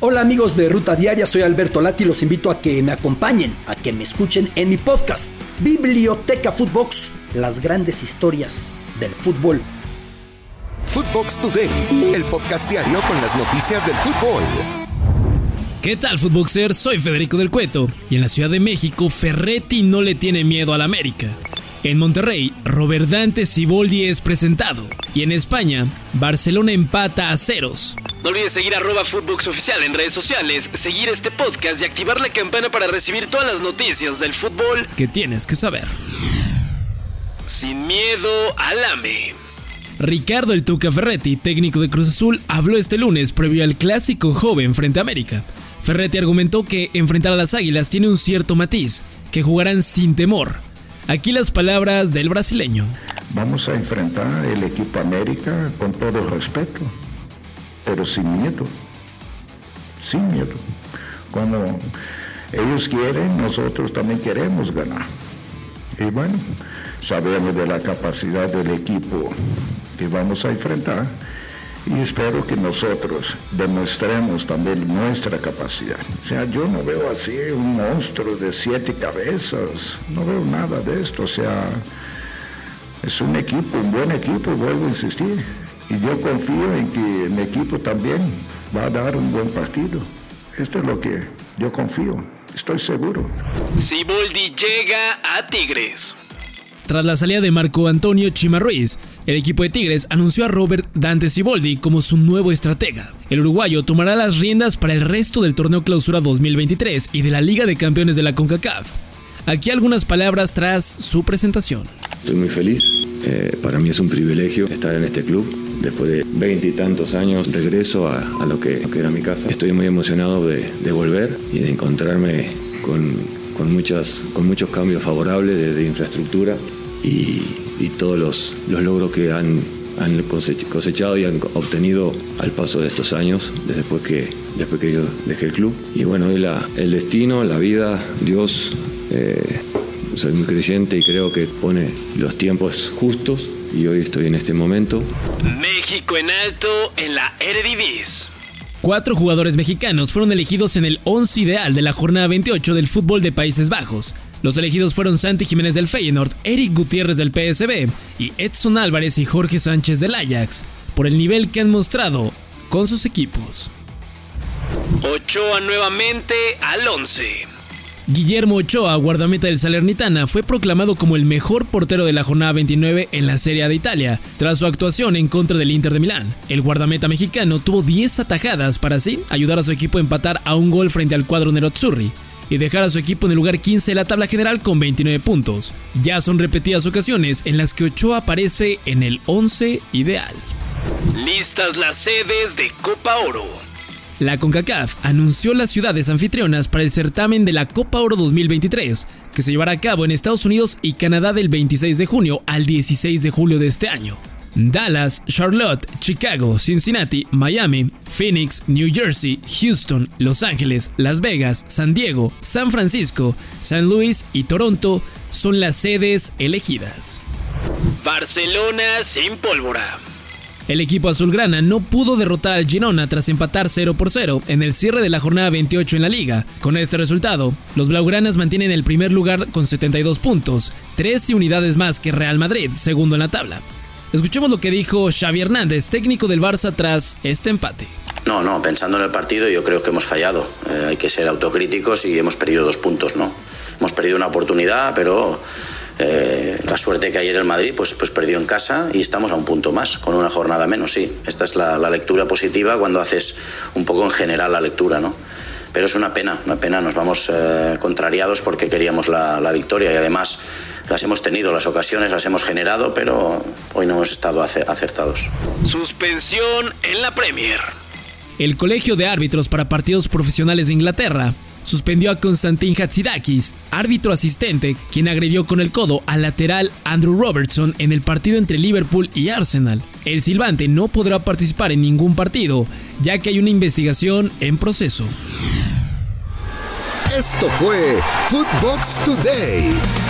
Hola amigos de Ruta Diaria, soy Alberto Lati y los invito a que me acompañen, a que me escuchen en mi podcast, Biblioteca Footbox, las grandes historias del fútbol. Footbox Today, el podcast diario con las noticias del fútbol. ¿Qué tal, Footboxer? Soy Federico del Cueto y en la Ciudad de México, Ferretti no le tiene miedo al América. En Monterrey, Robert Dante Siboldi es presentado. Y en España, Barcelona empata a ceros. No olvides seguir a Footbox Oficial en redes sociales, seguir este podcast y activar la campana para recibir todas las noticias del fútbol que tienes que saber. Sin miedo al AME. Ricardo El Tuca Ferretti, técnico de Cruz Azul, habló este lunes previo al clásico joven frente a América. Ferretti argumentó que enfrentar a las Águilas tiene un cierto matiz, que jugarán sin temor. Aquí las palabras del brasileño. Vamos a enfrentar el equipo América con todo respeto pero sin miedo, sin miedo. Cuando ellos quieren, nosotros también queremos ganar. Y bueno, sabemos de la capacidad del equipo que vamos a enfrentar y espero que nosotros demostremos también nuestra capacidad. O sea, yo no veo así un monstruo de siete cabezas, no veo nada de esto, o sea, es un equipo, un buen equipo, vuelvo a insistir y yo confío en que mi equipo también va a dar un buen partido. Esto es lo que yo confío, estoy seguro. Siboldi llega a Tigres. Tras la salida de Marco Antonio Chima Ruiz, el equipo de Tigres anunció a Robert Dante Siboldi como su nuevo estratega. El uruguayo tomará las riendas para el resto del torneo Clausura 2023 y de la Liga de Campeones de la CONCACAF. Aquí algunas palabras tras su presentación. Estoy muy feliz. Eh, para mí es un privilegio estar en este club después de veintitantos años, regreso a, lo, que, era mi casa. Estoy muy emocionado de, volver y de encontrarme con, muchos cambios favorables de, infraestructura y, todos los, logros que han, cosechado y han obtenido al paso de estos años, después que, después que yo dejé el club. Y bueno, el destino, la vida, Dios, eh, soy muy creyente y creo que pone los tiempos justos y hoy estoy en este momento. México en alto en la Eredivisie. Cuatro jugadores mexicanos fueron elegidos en el 11 ideal de la jornada 28 del fútbol de Países Bajos. Los elegidos fueron Santi Jiménez del Feyenoord, Eric Gutiérrez del PSB y Edson Álvarez y Jorge Sánchez del Ajax, por el nivel que han mostrado con sus equipos. Ochoa nuevamente al 11. Guillermo Ochoa, guardameta del Salernitana, fue proclamado como el mejor portero de la jornada 29 en la Serie A de Italia, tras su actuación en contra del Inter de Milán. El guardameta mexicano tuvo 10 atajadas para así ayudar a su equipo a empatar a un gol frente al cuadro Nerozzurri y dejar a su equipo en el lugar 15 de la tabla general con 29 puntos. Ya son repetidas ocasiones en las que Ochoa aparece en el 11 ideal. Listas las sedes de Copa Oro. La CONCACAF anunció las ciudades anfitrionas para el certamen de la Copa Oro 2023, que se llevará a cabo en Estados Unidos y Canadá del 26 de junio al 16 de julio de este año. Dallas, Charlotte, Chicago, Cincinnati, Miami, Phoenix, New Jersey, Houston, Los Ángeles, Las Vegas, San Diego, San Francisco, San Luis y Toronto son las sedes elegidas. Barcelona sin pólvora. El equipo azulgrana no pudo derrotar al Girona tras empatar 0 por 0 en el cierre de la jornada 28 en la liga. Con este resultado, los blaugranas mantienen el primer lugar con 72 puntos, 13 unidades más que Real Madrid, segundo en la tabla. Escuchemos lo que dijo Xavi Hernández, técnico del Barça tras este empate. No, no, pensando en el partido yo creo que hemos fallado. Eh, hay que ser autocríticos y hemos perdido dos puntos, ¿no? Hemos perdido una oportunidad, pero eh, la suerte que ayer el Madrid pues, pues perdió en casa y estamos a un punto más, con una jornada menos, sí. Esta es la, lectura positiva cuando haces un poco en general la lectura, ¿no? Pero es una pena, una pena, nos vamos eh, contrariados porque queríamos la, la victoria y además las hemos tenido, las ocasiones las hemos generado, pero hoy no hemos estado acertados. Suspensión en la Premier. El Colegio de Árbitros para Partidos Profesionales de Inglaterra suspendió a Konstantin Hatzidakis, árbitro asistente, quien agredió con el codo al lateral Andrew Robertson en el partido entre Liverpool y Arsenal. El silbante no podrá participar en ningún partido, ya que hay una investigación en proceso. Esto fue Footbox Today.